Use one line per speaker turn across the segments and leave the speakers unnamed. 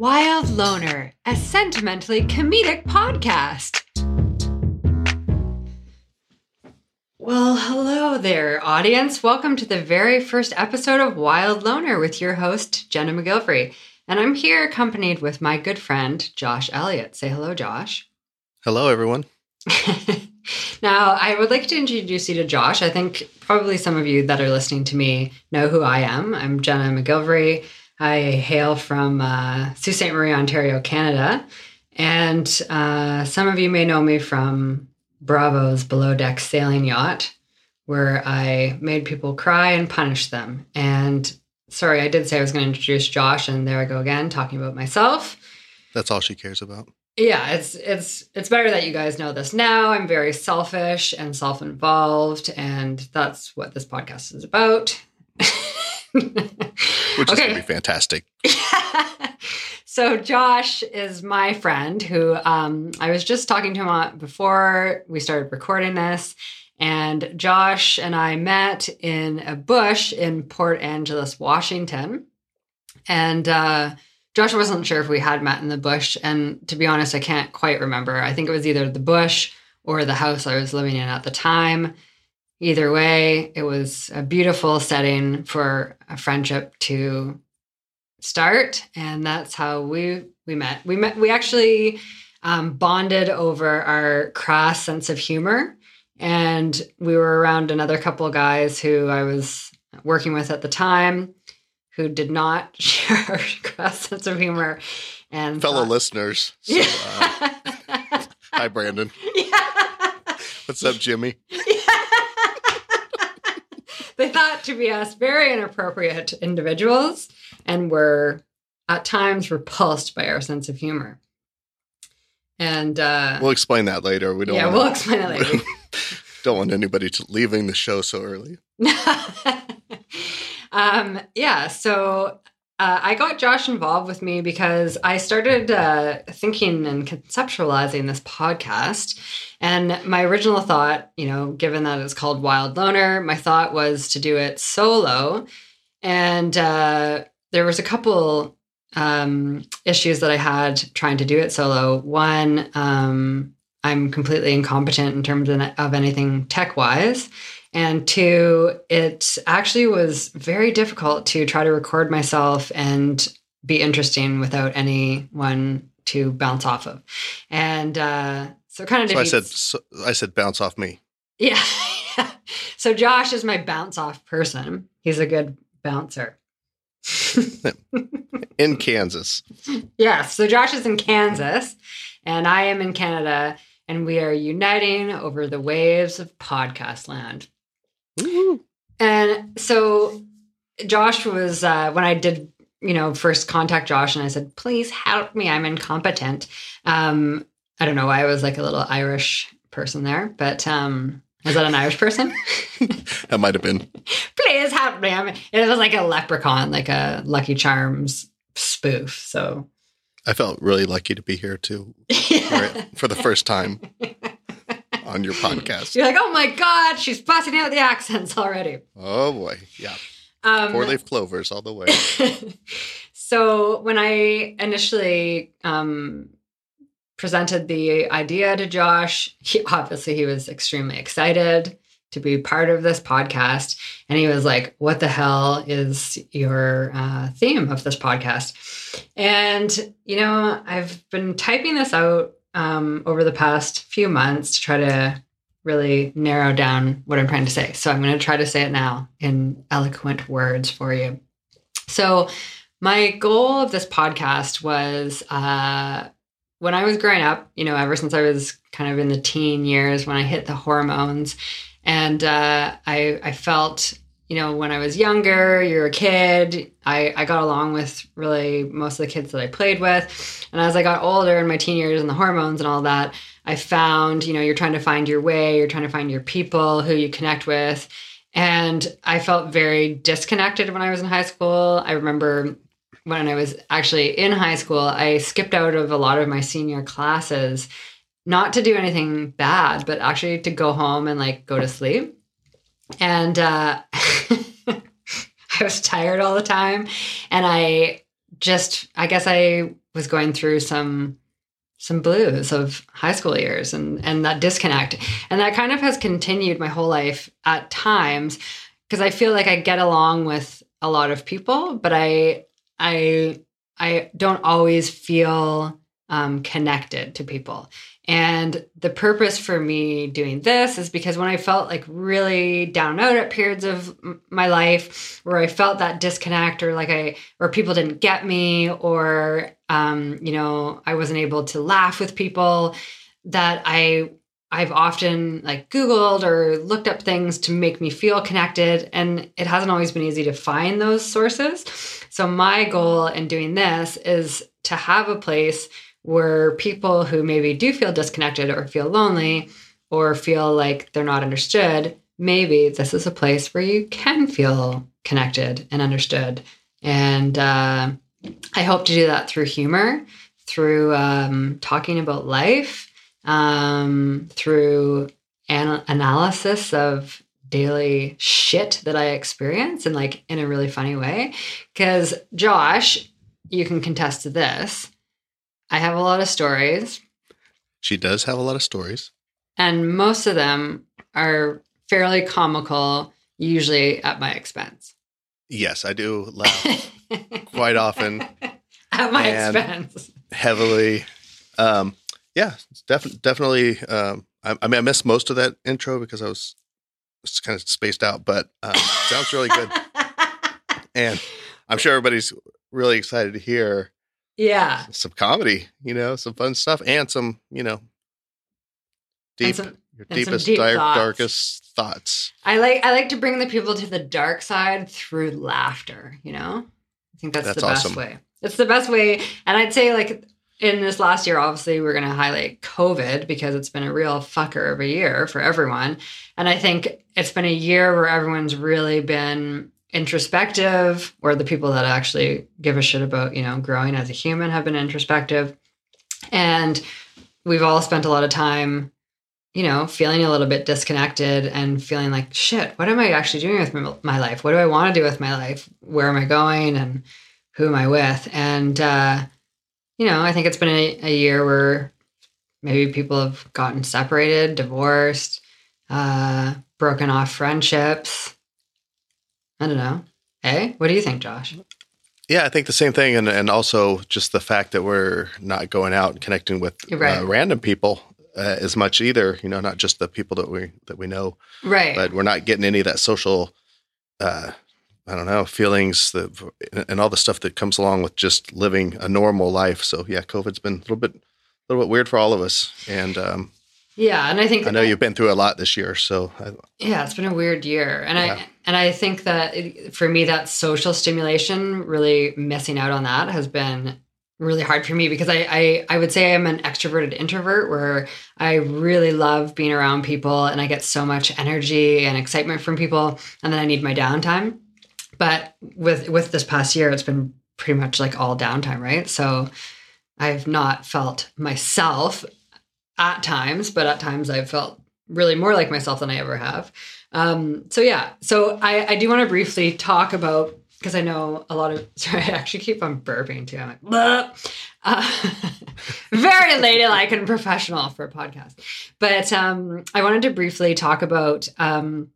Wild Loner, a sentimentally comedic podcast. Well, hello there, audience. Welcome to the very first episode of Wild Loner with your host, Jenna MacGillivray. And I'm here accompanied with my good friend, Josh Elliott. Say hello, Josh.
Hello, everyone.
now, I would like to introduce you to Josh. I think probably some of you that are listening to me know who I am. I'm Jenna MacGillivray. I hail from uh, Sault Ste. Marie, Ontario, Canada. And uh, some of you may know me from Bravo's Below Deck Sailing Yacht, where I made people cry and punish them. And sorry, I did say I was going to introduce Josh, and there I go again, talking about myself.
That's all she cares about.
Yeah, it's it's it's better that you guys know this now. I'm very selfish and self-involved, and that's what this podcast is about.
Which is going to be fantastic.
so Josh is my friend who um, I was just talking to him before we started recording this, and Josh and I met in a bush in Port Angeles, Washington, and. Uh, Josh wasn't sure if we had met in the bush. And to be honest, I can't quite remember. I think it was either the bush or the house I was living in at the time. Either way, it was a beautiful setting for a friendship to start. And that's how we we met. We met we actually um, bonded over our crass sense of humor. And we were around another couple of guys who I was working with at the time who did not share a sense of humor and
fellow thought, listeners. So, yeah. uh, hi, Brandon. Yeah. What's up, Jimmy? Yeah.
They thought to be us very inappropriate individuals and were at times repulsed by our sense of humor. And uh,
we'll explain that later. We don't.
Yeah,
wanna,
we'll explain that later.
don't want anybody to leaving the show so early.
um, yeah, so uh, I got Josh involved with me because I started uh, thinking and conceptualizing this podcast. And my original thought, you know, given that it's called Wild Loner, my thought was to do it solo. And uh, there was a couple um, issues that I had trying to do it solo. One, um, I'm completely incompetent in terms of anything tech wise. And two, it actually was very difficult to try to record myself and be interesting without anyone to bounce off of. And uh, so kind of.
So I said, so I said, bounce off me.
Yeah. so Josh is my bounce off person. He's a good bouncer.
in Kansas.
Yes. So Josh is in Kansas, and I am in Canada, and we are uniting over the waves of podcast land. And so Josh was uh, when I did, you know, first contact Josh, and I said, "Please help me. I'm incompetent." Um, I don't know why I was like a little Irish person there, but um, is that an Irish person?
that might have been.
Please help me. I mean, it was like a leprechaun, like a Lucky Charms spoof. So
I felt really lucky to be here too for the first time on your podcast.
You're like, oh my God, she's busting out the accents already.
Oh boy. Yeah. Um, Four leaf clovers all the way.
so when I initially um, presented the idea to Josh, he, obviously he was extremely excited to be part of this podcast. And he was like, What the hell is your uh, theme of this podcast? And, you know, I've been typing this out um, over the past few months to try to really narrow down what I'm trying to say. So I'm going to try to say it now in eloquent words for you. So, my goal of this podcast was uh, when I was growing up, you know, ever since I was kind of in the teen years when I hit the hormones, and uh, I, I felt you know, when I was younger, you're a kid. I, I got along with really most of the kids that I played with. And as I got older in my teen years and the hormones and all that, I found, you know, you're trying to find your way, you're trying to find your people who you connect with. And I felt very disconnected when I was in high school. I remember when I was actually in high school, I skipped out of a lot of my senior classes, not to do anything bad, but actually to go home and like go to sleep and uh, I was tired all the time, and I just I guess I was going through some some blues of high school years and and that disconnect. And that kind of has continued my whole life at times because I feel like I get along with a lot of people but I I I don't always feel um, connected to people and the purpose for me doing this is because when I felt like really down out at periods of my life where I felt that disconnect or like I, or people didn't get me or, um, you know, I wasn't able to laugh with people that I, I've often like Googled or looked up things to make me feel connected. And it hasn't always been easy to find those sources. So my goal in doing this is to have a place where people who maybe do feel disconnected or feel lonely or feel like they're not understood, maybe this is a place where you can feel connected and understood. And uh, I hope to do that through humor, through um, talking about life, um, through an- analysis of daily shit that I experience and like in a really funny way. Because Josh, you can contest to this I have a lot of stories.
She does have a lot of stories.
And most of them are fairly comical, usually at my expense.
Yes, I do laugh quite often.
At my expense.
Heavily. Um, yeah, def- definitely. Um, I, I, mean, I missed most of that intro because I was, was kind of spaced out, but um, sounds really good. and I'm sure everybody's really excited to hear
yeah.
Some comedy, you know, some fun stuff and some, you know, deep some, your deepest deep dark, thoughts. darkest thoughts.
I like I like to bring the people to the dark side through laughter, you know? I think that's, that's the best way. It's the best way. And I'd say like in this last year, obviously, we're going to highlight COVID because it's been a real fucker of a year for everyone. And I think it's been a year where everyone's really been introspective or the people that actually give a shit about you know growing as a human have been introspective. And we've all spent a lot of time you know feeling a little bit disconnected and feeling like shit what am i actually doing with my, life? What do i want to do with my life? Where am i going? And who am i with? And uh you know i think it's been a, a year where maybe people have gotten separated divorced uh broken off friendships I don't know. Hey, what do you think, Josh?
Yeah, I think the same thing, and and also just the fact that we're not going out and connecting with right. uh, random people uh, as much either. You know, not just the people that we that we know,
right?
But we're not getting any of that social, uh, I don't know, feelings that, and all the stuff that comes along with just living a normal life. So yeah, COVID's been a little bit, a little bit weird for all of us, and um,
yeah, and I think
I know you've been through a lot this year, so I,
yeah, it's been a weird year, and yeah. I and I think that it, for me, that social stimulation, really missing out on that, has been really hard for me because I, I I would say I'm an extroverted introvert where I really love being around people and I get so much energy and excitement from people, and then I need my downtime. But with with this past year, it's been pretty much like all downtime, right? So I've not felt myself at times, but at times I've felt really more like myself than I ever have. Um, so yeah, so I, I do want to briefly talk about because I know a lot of sorry, I actually keep on burping too. I'm like, uh, very ladylike and professional for a podcast. But um, I wanted to briefly talk about um,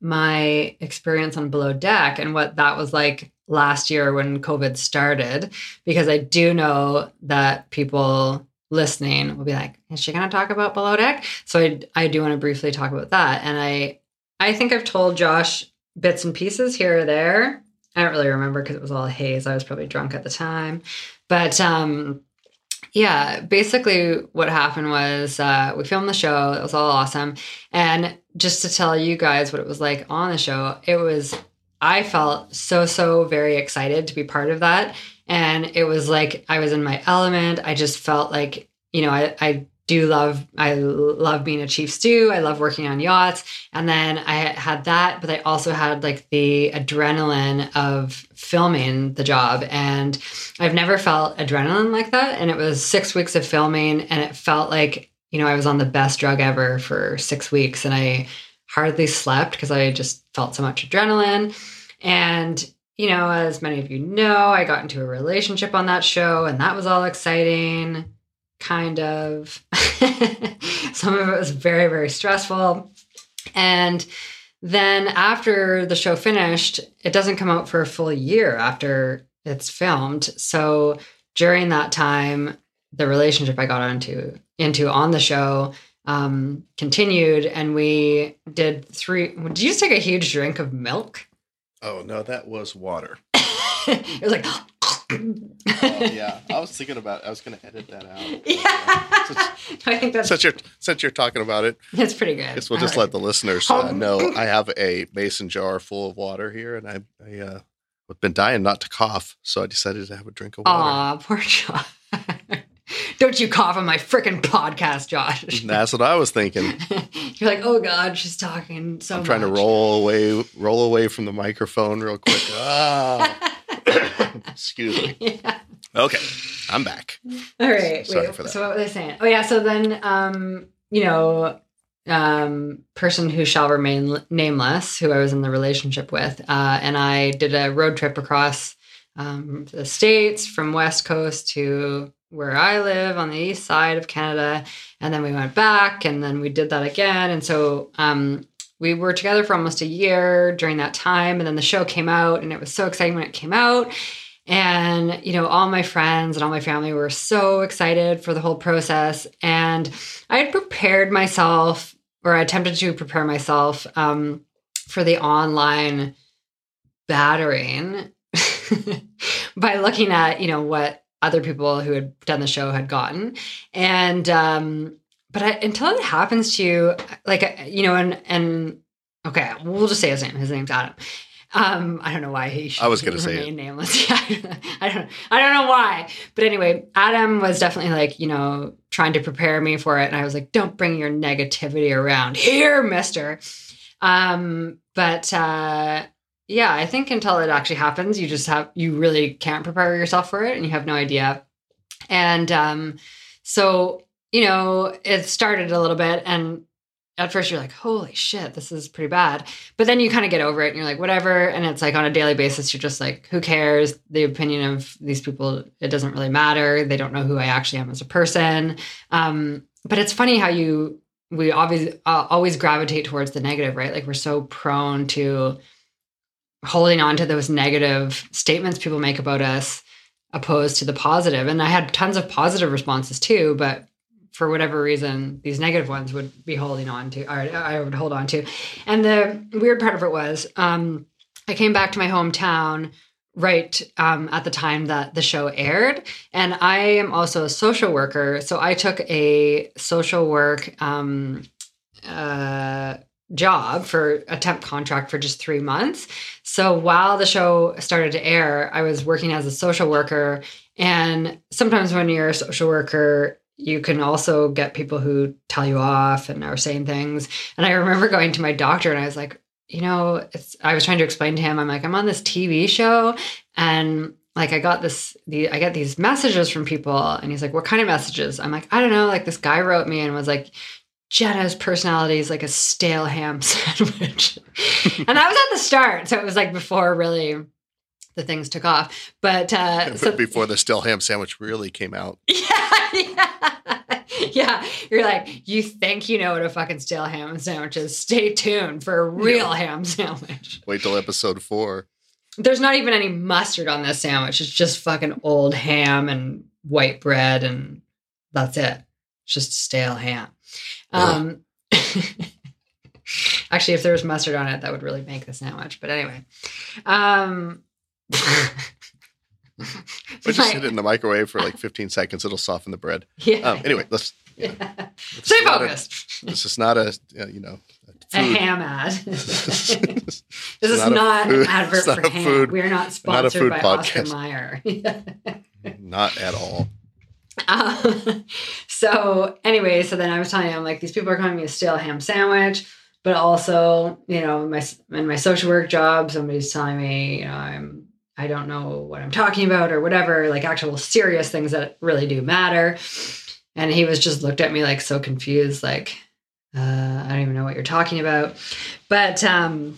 my experience on Below Deck and what that was like last year when COVID started, because I do know that people listening will be like, is she going to talk about below deck? So I, I do want to briefly talk about that. And I, I think I've told Josh bits and pieces here or there. I don't really remember because it was all haze. I was probably drunk at the time. But um, yeah, basically what happened was uh, we filmed the show. It was all awesome. And just to tell you guys what it was like on the show, it was, I felt so, so very excited to be part of that. And it was like I was in my element. I just felt like, you know, I, I do love I love being a chief stew. I love working on yachts. And then I had that, but I also had like the adrenaline of filming the job. And I've never felt adrenaline like that. And it was six weeks of filming and it felt like, you know, I was on the best drug ever for six weeks and I hardly slept because I just felt so much adrenaline. And you know, as many of you know, I got into a relationship on that show, and that was all exciting, kind of. Some of it was very, very stressful. And then after the show finished, it doesn't come out for a full year after it's filmed. So during that time, the relationship I got into into on the show um, continued, and we did three. Did you just take a huge drink of milk?
Oh no, that was water.
it was like.
oh, yeah, I was thinking about. I was going to edit that out.
Yeah,
Since,
I think that's
since you're since you're talking about it,
It's pretty good.
I guess we'll just
like
let the listeners uh, know I have a mason jar full of water here, and I I uh, have been dying not to cough, so I decided to have a drink of water.
Aw, poor Josh. Don't you cough on my freaking podcast, Josh.
That's what I was thinking.
You're like, oh God, she's talking so
I'm trying to roll away, roll away from the microphone real quick. Ah. Excuse me.
yeah.
Okay, I'm back.
All right.
Sorry
wait,
for that.
So what was I saying? Oh yeah. So then, um, you know, um, person who shall remain l- nameless, who I was in the relationship with, uh, and I did a road trip across um, the states from West Coast to where I live on the east side of Canada, and then we went back, and then we did that again, and so um, we were together for almost a year during that time, and then the show came out, and it was so exciting when it came out. And, you know, all my friends and all my family were so excited for the whole process. And I had prepared myself, or I attempted to prepare myself um, for the online battering by looking at, you know, what other people who had done the show had gotten. And, um, but I, until it happens to you, like, you know, and, and, okay, we'll just say his name. His name's Adam. Um, I don't know why he should
I was gonna say
remain nameless. Yeah, I don't I don't know why. But anyway, Adam was definitely like, you know, trying to prepare me for it. And I was like, don't bring your negativity around here, mister. Um, but uh yeah, I think until it actually happens, you just have you really can't prepare yourself for it and you have no idea. And um so, you know, it started a little bit and at first you're like, holy shit, this is pretty bad. But then you kind of get over it and you're like, whatever. And it's like on a daily basis, you're just like, who cares? The opinion of these people, it doesn't really matter. They don't know who I actually am as a person. Um, but it's funny how you, we obviously uh, always gravitate towards the negative, right? Like we're so prone to holding on to those negative statements people make about us opposed to the positive. And I had tons of positive responses too, but for whatever reason, these negative ones would be holding on to, or I would hold on to. And the weird part of it was, um, I came back to my hometown right um, at the time that the show aired, and I am also a social worker. So I took a social work um, uh, job for a temp contract for just three months. So while the show started to air, I was working as a social worker. And sometimes when you're a social worker, you can also get people who tell you off and are saying things. And I remember going to my doctor and I was like, you know, it's I was trying to explain to him, I'm like, I'm on this TV show and like I got this the I get these messages from people and he's like, What kind of messages? I'm like, I don't know, like this guy wrote me and was like, Jenna's personality is like a stale ham sandwich. and that was at the start. So it was like before really the things took off. But uh so
Before the stale ham sandwich really came out.
yeah, yeah. yeah. You're like, you think you know what a fucking stale ham sandwich is. Stay tuned for a real ham sandwich.
Wait till episode four.
There's not even any mustard on this sandwich. It's just fucking old ham and white bread, and that's it. It's just stale ham. Um, actually, if there was mustard on it, that would really make the sandwich. But anyway, um,
But just hit it in the microwave for like 15 seconds. It'll soften the bread.
yeah.
Um, anyway, let's.
Yeah.
this
Stay
not a- This is not a uh, you know
A
food.
ham ad.
this
is
not a
not,
food-
an advert
not
for ham.
food-
we are not
not a
sponsored
food
by Oscar
podcast.
Mayer.
not at all.
So anyway, so then I was telling you, I'm like, these people are calling me a stale ham sandwich, but also, you know, my in my social work job, somebody's telling me, you know, I'm I don't know what I'm talking about or whatever, like actual serious things that really do matter. And he was just looked at me like so confused, like, uh, I don't even know what you're talking about. But um,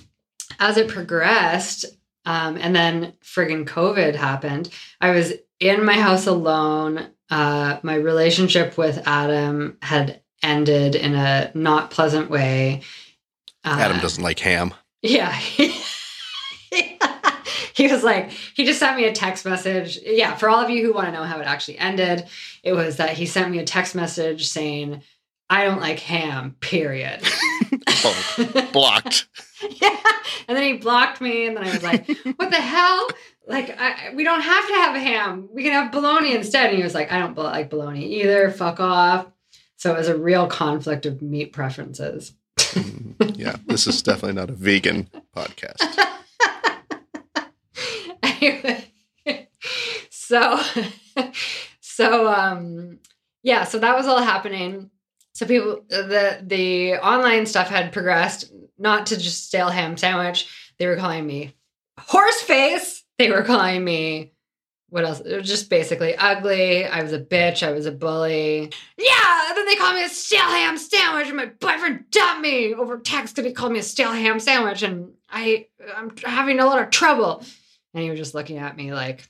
as it progressed, Um, and then friggin' COVID happened. I was in my house alone. Uh, my relationship with Adam had ended in a not pleasant way. Uh,
Adam doesn't like ham.
Yeah. he was like, he just sent me a text message. Yeah, for all of you who want to know how it actually ended, it was that he sent me a text message saying, I don't like ham, period.
oh, blocked.
yeah. And then he blocked me, and then I was like, what the hell? Like, I, we don't have to have a ham. We can have bologna instead. And he was like, I don't like bologna either. Fuck off. So it was a real conflict of meat preferences.
Mm, yeah, this is definitely not a vegan podcast.
anyway, so so um yeah, so that was all happening. So people the the online stuff had progressed not to just stale ham sandwich. They were calling me horse face. They were calling me what else? It was just basically ugly. I was a bitch. I was a bully. Yeah. And then they called me a stale ham sandwich, and my boyfriend dumped me over text because he called me a stale ham sandwich, and I I'm having a lot of trouble. And he was just looking at me like,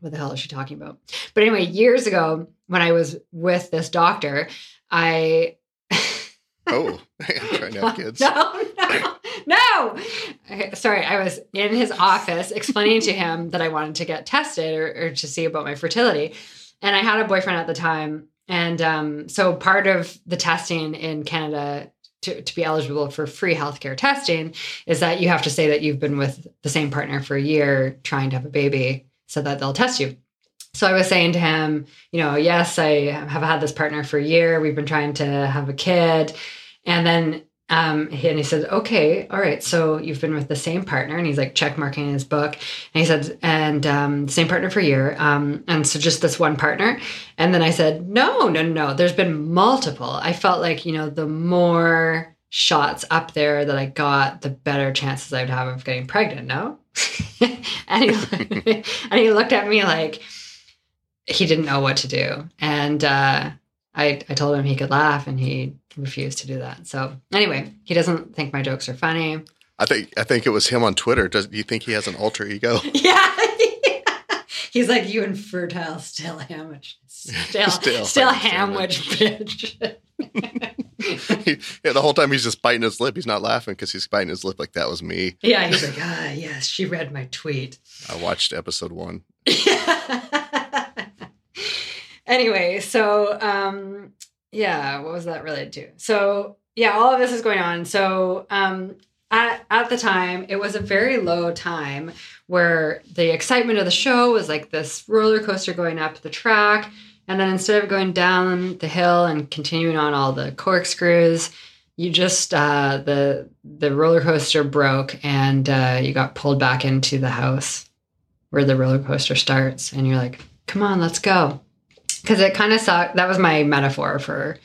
"What the hell is she talking about?" But anyway, years ago when I was with this doctor, I.
oh, I'm trying to have kids.
No, no, no. Sorry, I was in his office explaining to him that I wanted to get tested or, or, to see about my fertility. And I had a boyfriend at the time. And um, so part of the testing in Canada to, to be eligible for free healthcare testing is that you have to say that you've been with the same partner for a year trying to have a baby so that they'll test you. So I was saying to him, you know, yes, I have had this partner for a year. We've been trying to have a kid. And then um, he, and he said, okay, all right. So you've been with the same partner. And he's like check marking his book. And he said, and um, same partner for a year. Um, and so just this one partner. And then I said, no, no, no. There's been multiple. I felt like, you know, the more shots up there that I got, the better chances I would have of getting pregnant. No? and, he, and he looked at me like, he didn't know what to do. And uh, I, I told him he could laugh and he refused to do that. So anyway, he doesn't think my jokes are funny.
I think I think it was him on Twitter. Does do you think he has an alter ego?
Yeah. He's like, you infertile still hamwich Still, still, still hamwich, bitch.
yeah, the whole time he's just biting his lip. He's not laughing because he's biting his lip like that was me.
Yeah, he's like, ah, yes, she read my tweet.
I watched episode one.
Anyway, so um, yeah, what was that related to? So yeah, all of this is going on. So um, at at the time, it was a very low time where the excitement of the show was like this roller coaster going up the track, and then instead of going down the hill and continuing on all the corkscrews, you just uh, the the roller coaster broke and uh, you got pulled back into the house where the roller coaster starts, and you're like, "Come on, let's go." Because it kind of sucked. That was my metaphor for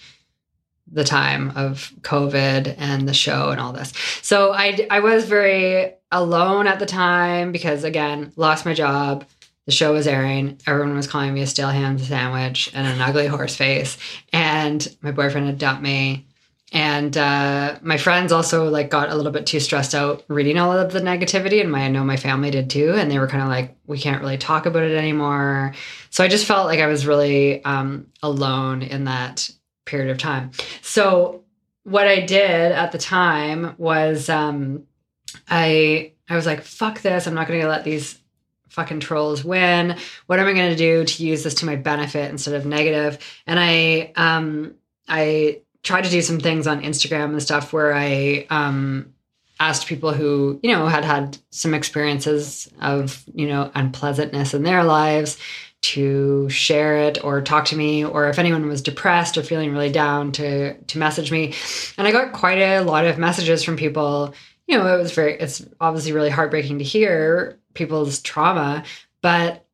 the time of COVID and the show and all this. So I I was very alone at the time because again lost my job. The show was airing. Everyone was calling me a stale ham sandwich and an ugly horse face. And my boyfriend had dumped me and uh, my friends also like got a little bit too stressed out reading all of the negativity. And my, i know my family did too. And they were kind of like we can't really talk about it anymore. So i just felt like i was really um, alone in that period of time. So what i did at the time was um, i i was like fuck this. I'm not going to let these fucking trolls win. What am i going to do to use this to my benefit instead of negative? And i um i tried to do some things on Instagram and stuff where I um, asked people who, you know, had had some experiences of, you know, unpleasantness in their lives to share it or talk to me or if anyone was depressed or feeling really down to to message me. And i got quite a lot of messages from people. You know it was very it's obviously really heartbreaking to hear people's trauma but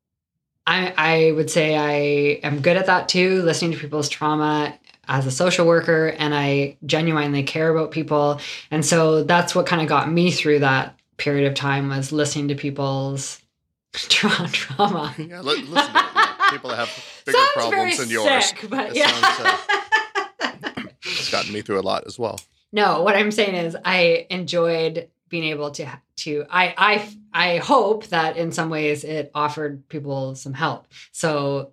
I, I would say I am good at that too, listening to people's trauma as a social worker and I genuinely care about people. And so that's what kind of got me through that period of time was listening to people's tra- trauma.
Yeah, listen to yeah, people that have bigger sounds problems than yours.
Sick, but yeah. Sounds, uh,
it's gotten me through a lot as well.
No, what I'm saying is I enjoyed being able to to I I I hope that in some ways it offered people some help. So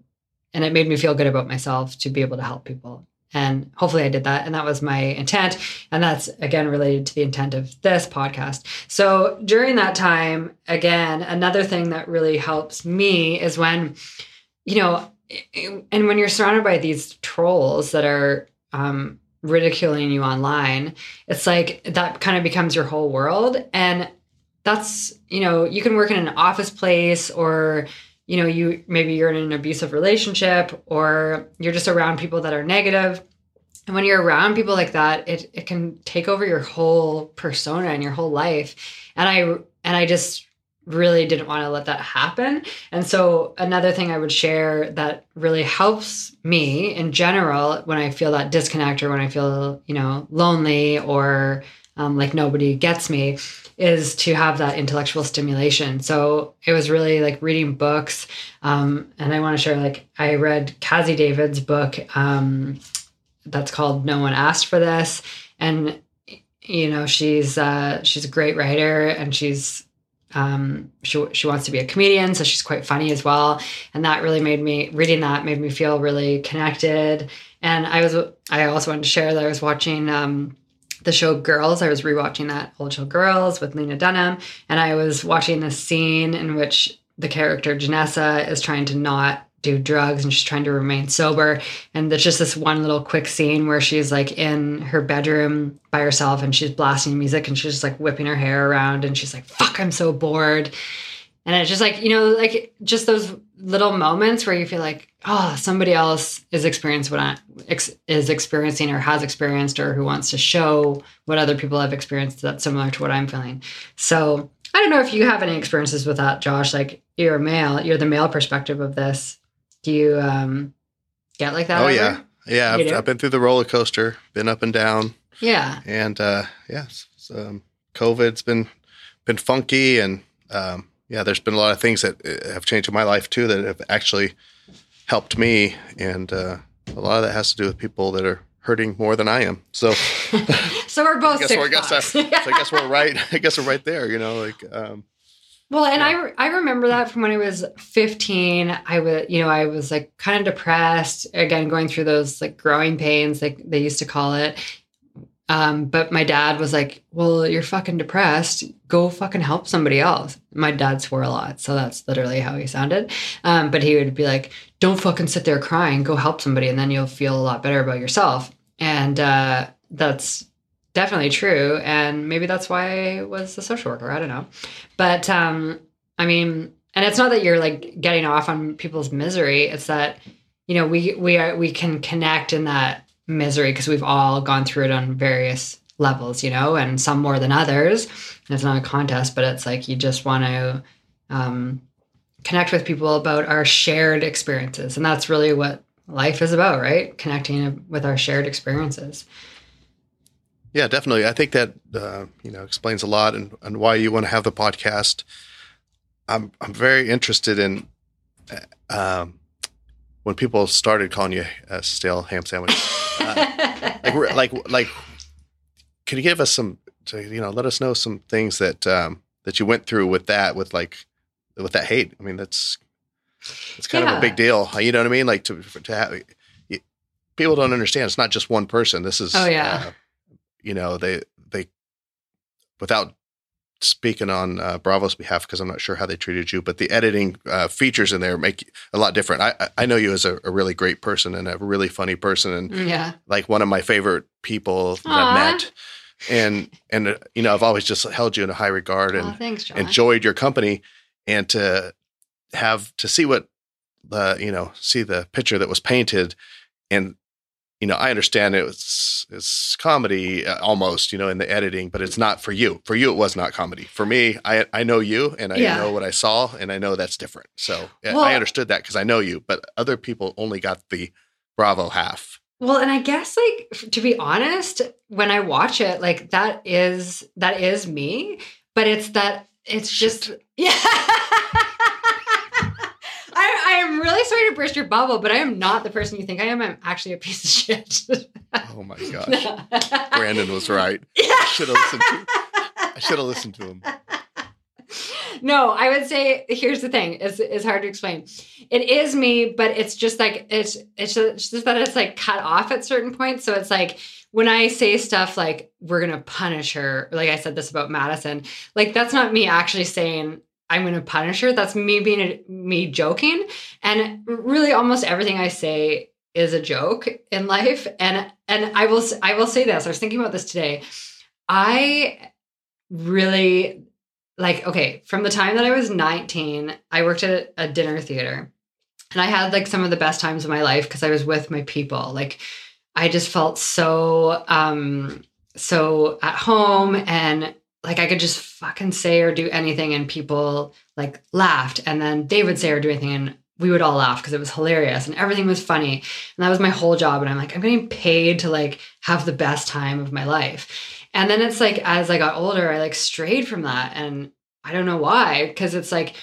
and it made me feel good about myself to be able to help people. And hopefully I did that. And that was my intent. And that's again related to the intent of this podcast. So during that time, again, another thing that really helps me is when, you know, and when you're surrounded by these trolls that are um, ridiculing you online, it's like that kind of becomes your whole world. And that's, you know, you can work in an office place or, you know, you maybe you're in an abusive relationship or you're just around people that are negative. And when you're around people like that, it it can take over your whole persona and your whole life. And I and I just really didn't want to let that happen. And so another thing I would share that really helps me in general when I feel that disconnect or when I feel, you know, lonely or um, like nobody gets me is to have that intellectual stimulation. So it was really like reading books. Um, and I want to share like I read Cazzie David's book um, that's called No One Asked for This. And you know, she's uh, she's a great writer and she's um, she, she wants to be a comedian, so she's quite funny as well. And that really made me, reading that made me feel really connected. And I was, I also wanted to share that I was watching um, the show Girls. I was rewatching that old show Girls with Lena Dunham. And I was watching this scene in which the character Janessa is trying to not do drugs and she's trying to remain sober. And there's just this one little quick scene where she's like in her bedroom by herself and she's blasting music and she's just like whipping her hair around and she's like, fuck, I'm so bored. And it's just like, you know, like just those little moments where you feel like, oh, somebody else is experiencing what I ex- is experiencing or has experienced or who wants to show what other people have experienced that's similar to what I'm feeling. So I don't know if you have any experiences with that, Josh. Like you're male, you're the male perspective of this. Do you um, get like that?
Oh
ever?
yeah, yeah. I've, I've, been through the roller coaster, been up and down.
Yeah,
and uh, yeah, so, um, COVID's been been funky, and um, yeah, there's been a lot of things that uh, have changed in my life too that have actually helped me, and uh, a lot of that has to do with people that are hurting more than I am. So,
so we're both. I
guess, we're, I, guess I, so I guess we're right. I guess we're right there. You know, like um,
well, and yeah. I I remember that from when I was 15. I was, you know, I was like kind of depressed, again going through those like growing pains like they used to call it. Um, but my dad was like, "Well, you're fucking depressed. Go fucking help somebody else." My dad swore a lot, so that's literally how he sounded. Um, but he would be like, "Don't fucking sit there crying. Go help somebody, and then you'll feel a lot better about yourself." And uh, that's definitely true. And maybe that's why I was a social worker. I don't know. But um, I mean, and it's not that you're like getting off on people's misery. It's that, you know, we we are we can connect in that misery because we've all gone through it on various levels, you know, and some more than others. It's not a contest, but it's like you just want to um, connect with people about our shared experiences. And that's really what life is about, right? Connecting with our shared experiences.
Yeah, definitely. I think that uh, you know explains a lot and, and why you want to have the podcast. I'm I'm very interested in uh, um, when people started calling you a stale ham sandwich. Uh, like like like, can you give us some? You know, let us know some things that um, that you went through with that, with like with that hate. I mean, that's it's kind yeah. of a big deal. You know what I mean? Like to to have people don't understand. It's not just one person. This is
oh yeah. Uh,
you know, they they without speaking on uh, Bravo's behalf because I'm not sure how they treated you, but the editing uh, features in there make a lot different. I I know you as a, a, really great person and a really funny person and
yeah,
like one of my favorite people that I've met. And and uh, you know I've always just held you in a high regard and
oh, thanks,
enjoyed your company and to have to see what the you know see the picture that was painted and you know, I understand it was it's comedy uh, almost, you know, in the editing, but it's not for you. For you, it was not comedy. For me, I I know you and I yeah. know what I saw, and I know that's different. So well, I understood that because I know you, but other people only got the Bravo half.
Well, and I guess like to be honest, when I watch it, like that is that is me, but it's that it's just yeah. Really sorry to burst your bubble, but I am not the person you think I am. I'm actually a piece of shit.
oh my gosh. Brandon was right. Yeah. I should have listened to I should have listened to him.
no, I would say here's the thing. It's, it's hard to explain. It is me, but it's just like it's it's it's just that it's like cut off at certain points. So it's like when I say stuff like we're gonna punish her, like I said this about Madison, like that's not me actually saying I'm gonna punish her. That's me being a, me joking. And really almost everything I say is a joke in life. And and I will I will say this. I was thinking about this today. I really like okay from the time that i was 19 i worked at a dinner theater and i had like some of the best times of my life because i was with my people like i just felt so um so at home and like i could just fucking say or do anything and people like laughed and then they would say or do anything and we would all laugh because it was hilarious and everything was funny and that was my whole job and i'm like i'm getting paid to like have the best time of my life and then it's like as I got older, I like strayed from that. And I don't know why, because it's like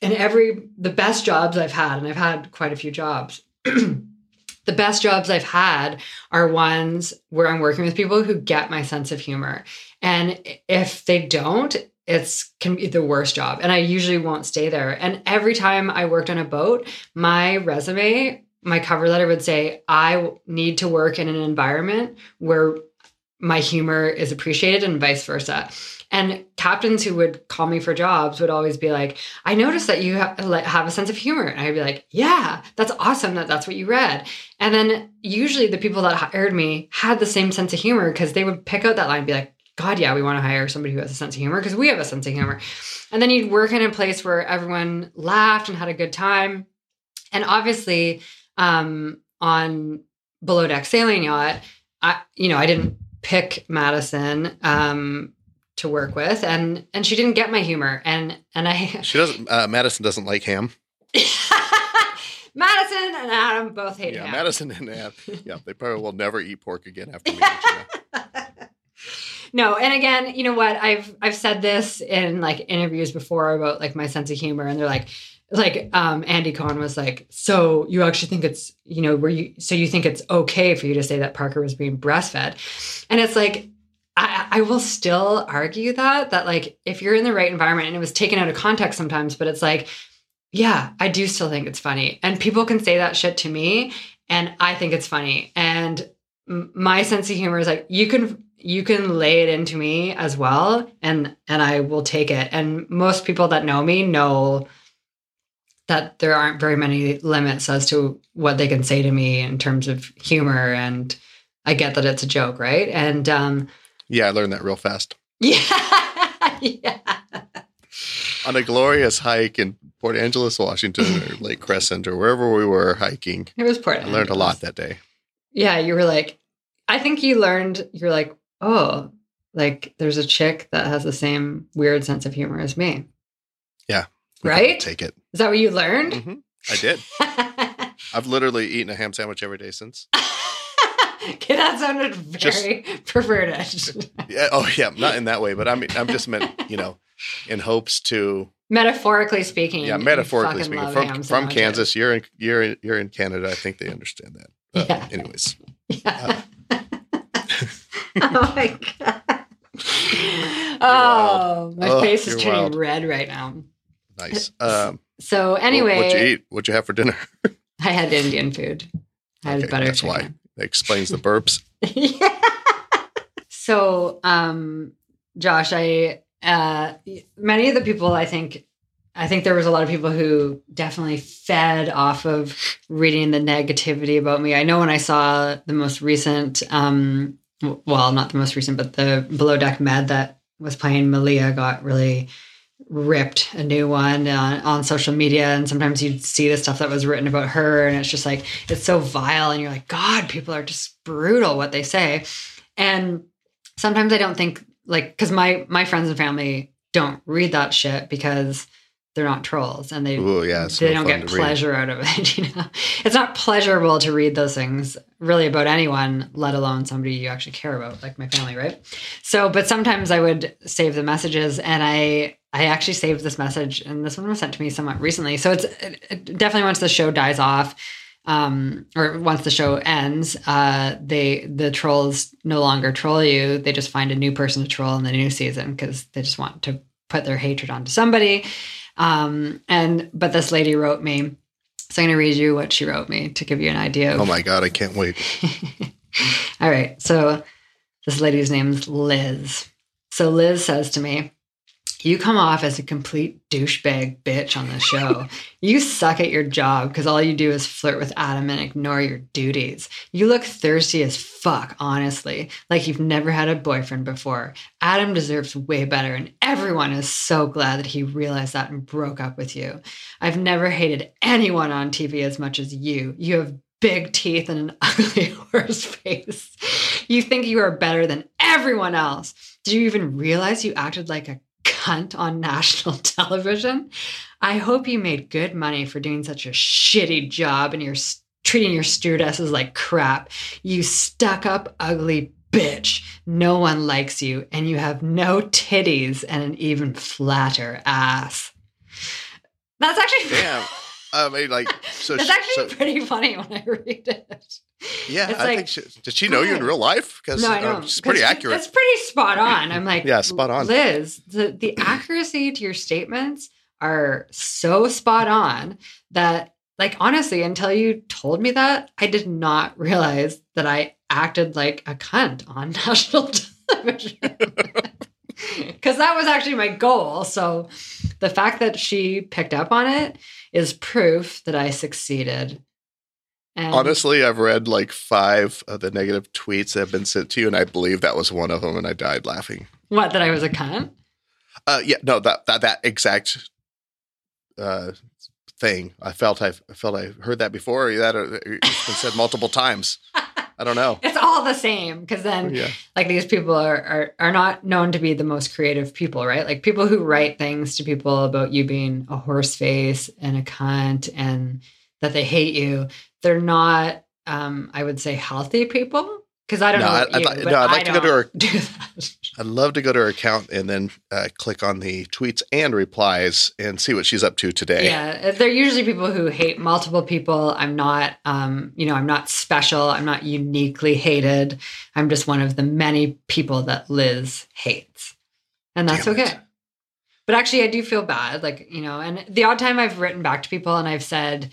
in every the best jobs I've had, and I've had quite a few jobs. the best jobs I've had are ones where I'm working with people who get my sense of humor. And if they don't, it's can be the worst job. And I usually won't stay there. And every time I worked on a boat, my resume, my cover letter would say, I need to work in an environment where my humor is appreciated and vice versa. And captains who would call me for jobs would always be like, I noticed that you have, have a sense of humor. And I'd be like, yeah, that's awesome that that's what you read. And then usually the people that hired me had the same sense of humor because they would pick out that line and be like, God, yeah, we want to hire somebody who has a sense of humor because we have a sense of humor. And then you'd work in a place where everyone laughed and had a good time. And obviously, um, on below deck sailing yacht, I, you know, I didn't pick Madison um, to work with, and and she didn't get my humor, and and I
she doesn't. Uh, Madison doesn't like ham.
Madison and Adam both hate
yeah,
ham.
Madison and Adam. Yeah, they probably will never eat pork again after you.
no and again you know what? I've i've said this in like interviews before about like my sense of humor and they're like like um andy cohen was like so you actually think it's you know where you so you think it's okay for you to say that parker was being breastfed? And it's like I, I will still argue that that like if you're in the right environment and it was taken out of context sometimes but it's like yeah i do still think it's funny. And people can say that shit to me and i think it's funny. And my sense of humor is like you can you can lay it into me as well and and i will take it and most people that know me know that there aren't very many limits as to what they can say to me in terms of humor and i get that it's a joke right and um
Yeah, I learned that real fast
yeah yeah
on a glorious hike in Port Angeles, Washington, or Lake Crescent, or wherever we were hiking.
it was
Port.
I
learned a lot that day.
yeah you were like i think you learned you're like oh like there's a chick that has the same weird sense of humor as me
Yeah,
right
Take it.
is that what you learned
hmm I did. I've literally eaten a ham sandwich every day since.
okay, that sounded very perverted.
Yeah. Oh, yeah. Not in that way, but I mean, I'm just meant, you know, in hopes to,
Metaphorically speaking.
yeah, metaphorically speaking, from from. Kansas. You're in you're in, you're in Canada. I think they understand that. Uh,
Yeah.
Anyways,
Yeah. oh my god. Oh, my
Oh,
face is turning
wild.
red right now.
nice. Um,
So anyway,
what'd you eat? What'd you have for dinner?
I had Indian food. I had
Okay,
butter
that's why. That explains the burps.
yeah. So, um, Josh, I uh, many of the people I think I think there was a lot of people who definitely fed off of reading the negativity about me. I know when I saw the most recent, um, well, not the most recent, but the Below Deck Med that was playing Malia got really ripped a new one on, on social media. And sometimes you'd see the stuff that was written about her and it's just like it's so vile and you're like god people are just brutal what they say. And sometimes i don't think like because my my friends and family don't read that shit because they're not trolls and they
Ooh, yeah.
they
no
don't get
read.
pleasure out of it you know it's not pleasurable to read those things really about anyone let alone somebody you actually care about like my family right so but sometimes i would save the messages and i i actually saved this message and this one was sent to me somewhat recently so it's it, it definitely once the show dies off um, or once the show ends, uh, they the trolls no longer troll you. They just find a new person to troll in the new season because they just want to put their hatred onto somebody. Um, and but this lady wrote me, so I'm going to read you what she wrote me to give you an idea. Of,
Oh my god, I can't wait.
All right. So this lady's name's Liz. So Liz says to me, You come off as a complete douchebag bitch on the show. you suck at your job because all you do is flirt with Adam and ignore your duties. You look thirsty as fuck, honestly, like you've never had a boyfriend before. Adam deserves way better, and everyone is so glad that he realized that and broke up with you. I've never hated anyone on TV as much as you. You have big teeth and an ugly horse face. You think you are better than everyone else. Did you even realize you acted like a cunt on national television? I hope you made good money for doing such a shitty job and you're treating your stewardesses like crap. You stuck up, ugly bitch. No one likes you, and you have no titties and an even flatter ass. That's actually
Damn. I mean, like, so,
It's actually
so-
pretty funny when I read it.
yeah,
it's
I
like-
think she, did she know you in real life? Because
No, I uh, know.
it's pretty accurate.
It's pretty spot on. I'm like,
Yeah, spot on.
Liz, the, the accuracy to your statements are so spot on that, like, honestly, until you told me that, I did not realize that I acted like a cunt on national television. Because that was actually my goal. So the fact that she picked up on it is proof that I succeeded. And
Honestly, I've read like five of the negative tweets that have been sent to you, and I believe that was one of them, and I died laughing.
what, that I was a cunt?
Uh, yeah, no, that that that exact uh, thing. I felt I, felt I heard that before. That uh, it's been said multiple times. I don't know.
It's all the same because then
Yeah,
like these people are, are are not known to be the most creative people, right? Like people who write things to people about you being a horse face and a cunt and that they hate you, they're not um I would say healthy people. Because I don't
No,
know.
I-
you,
li- no, I'd
I
like to go to her- I'd love to go to her account and then uh, click on the tweets and replies and see what she's up to today.
Yeah, they're usually people who hate multiple people. I'm not, um, you know, I'm not special. I'm not uniquely hated. I'm just one of the many people that Liz hates, and that's
Damn it.
okay. But actually, I do feel bad, like you know. And the odd time I've written back to people and I've said,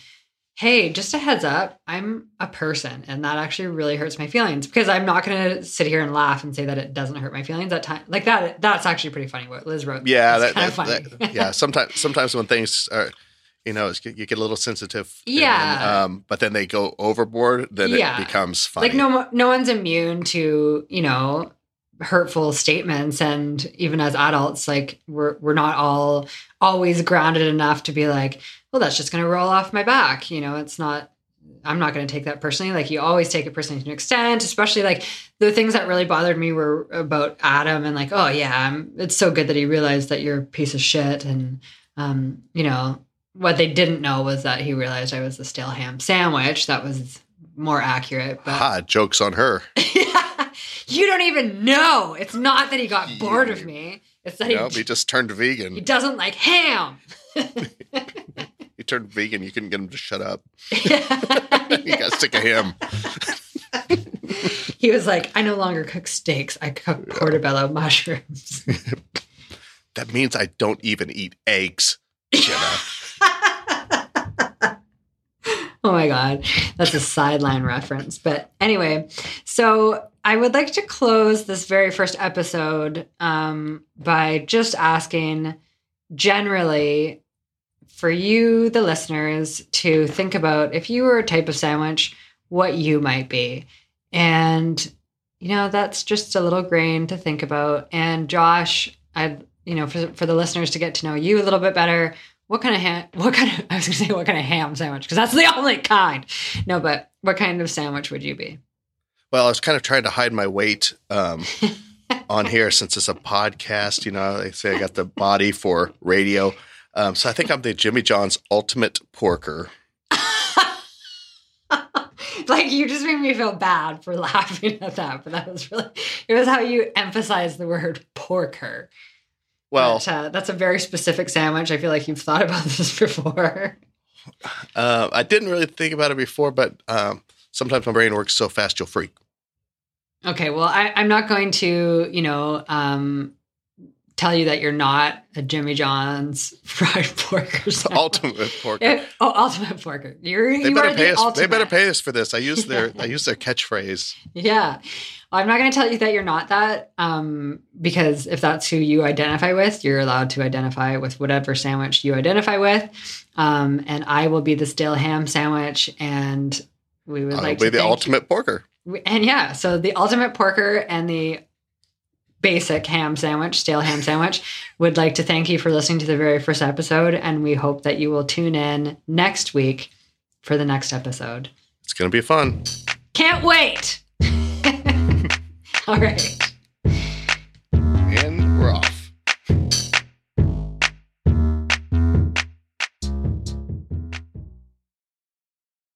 "Hey, just a heads up, I'm a person," and that actually really hurts my feelings because I'm not going to sit here and laugh and say that it doesn't hurt my feelings. at time, like that, that's actually pretty funny. What Liz wrote,
Yeah, that,
kind of
that-
funny.
that- yeah. Sometimes, sometimes when things are, you know, it's, you get a little sensitive.
Yeah.
then, um, but then they go overboard, then
Yeah.
it becomes funny.
like no no one's immune to you know hurtful statements and even as adults like we're we're not all always grounded enough to be like well that's just going to roll off my back you know it's not i'm not going to take that personally like you always take it personally to an extent especially like the things that really bothered me were about adam and like oh yeah um, it's so good that he realized that you're a piece of shit and um you know what they didn't know was that he realized i was a stale ham sandwich that was more accurate but
Ha, jokes on her.
you don't even know. It's not that he got bored of me. It's that
No,
he,
he just turned vegan.
he doesn't like ham.
Turned vegan. You couldn't get him to shut up. You got sick of him.
he was like, I no longer cook steaks. I cook portobello mushrooms.
That means I don't even eat eggs. Jenna.
oh my god, that's a sideline reference. But anyway, so I would like to close this very first episode um, by just asking, generally, for you, the listeners, to think about if you were a type of sandwich, what you might be, and you know that's just a little grain to think about. And Josh, I, you know, for for the listeners to get to know you a little bit better, what kind of ham? What kind of? I was going to say what kind of ham sandwich because that's the only kind. No, but what kind of sandwich would you be?
Well, I was kind of trying to hide my weight um, on here since it's a podcast. You know, they say I got the body for radio. Um, so I think I'm the Jimmy John's ultimate porker.
like you just made me feel bad for laughing at that, but that was really it was how you emphasized the word porker.
Well,
But, uh, that's a very specific sandwich. I feel like you've thought about this before.
Uh, I didn't really think about it before, but um, sometimes my brain works so fast you'll freak.
Okay, well, I, I'm not going to, you know, um, tell you that you're not a Jimmy John's fried pork or something.
Ultimate porker.
Oh, ultimate porker. You're,
They
you
better pay
the
us.
ultimate.
They better pay us for this. I use their I use their catchphrase.
Yeah. Well, I'm not going to tell you that you're not that, um, because if that's who you identify with, you're allowed to identify with whatever sandwich you identify with. Um, and I will be the stale ham sandwich, and we would
I'll
like
be the ultimate porker.
And yeah, so the ultimate porker and the basic ham sandwich, stale ham sandwich, would like to thank you for listening to the very first episode. And we hope that you will tune in next week for the next episode.
It's gonna be fun.
Can't wait. All right.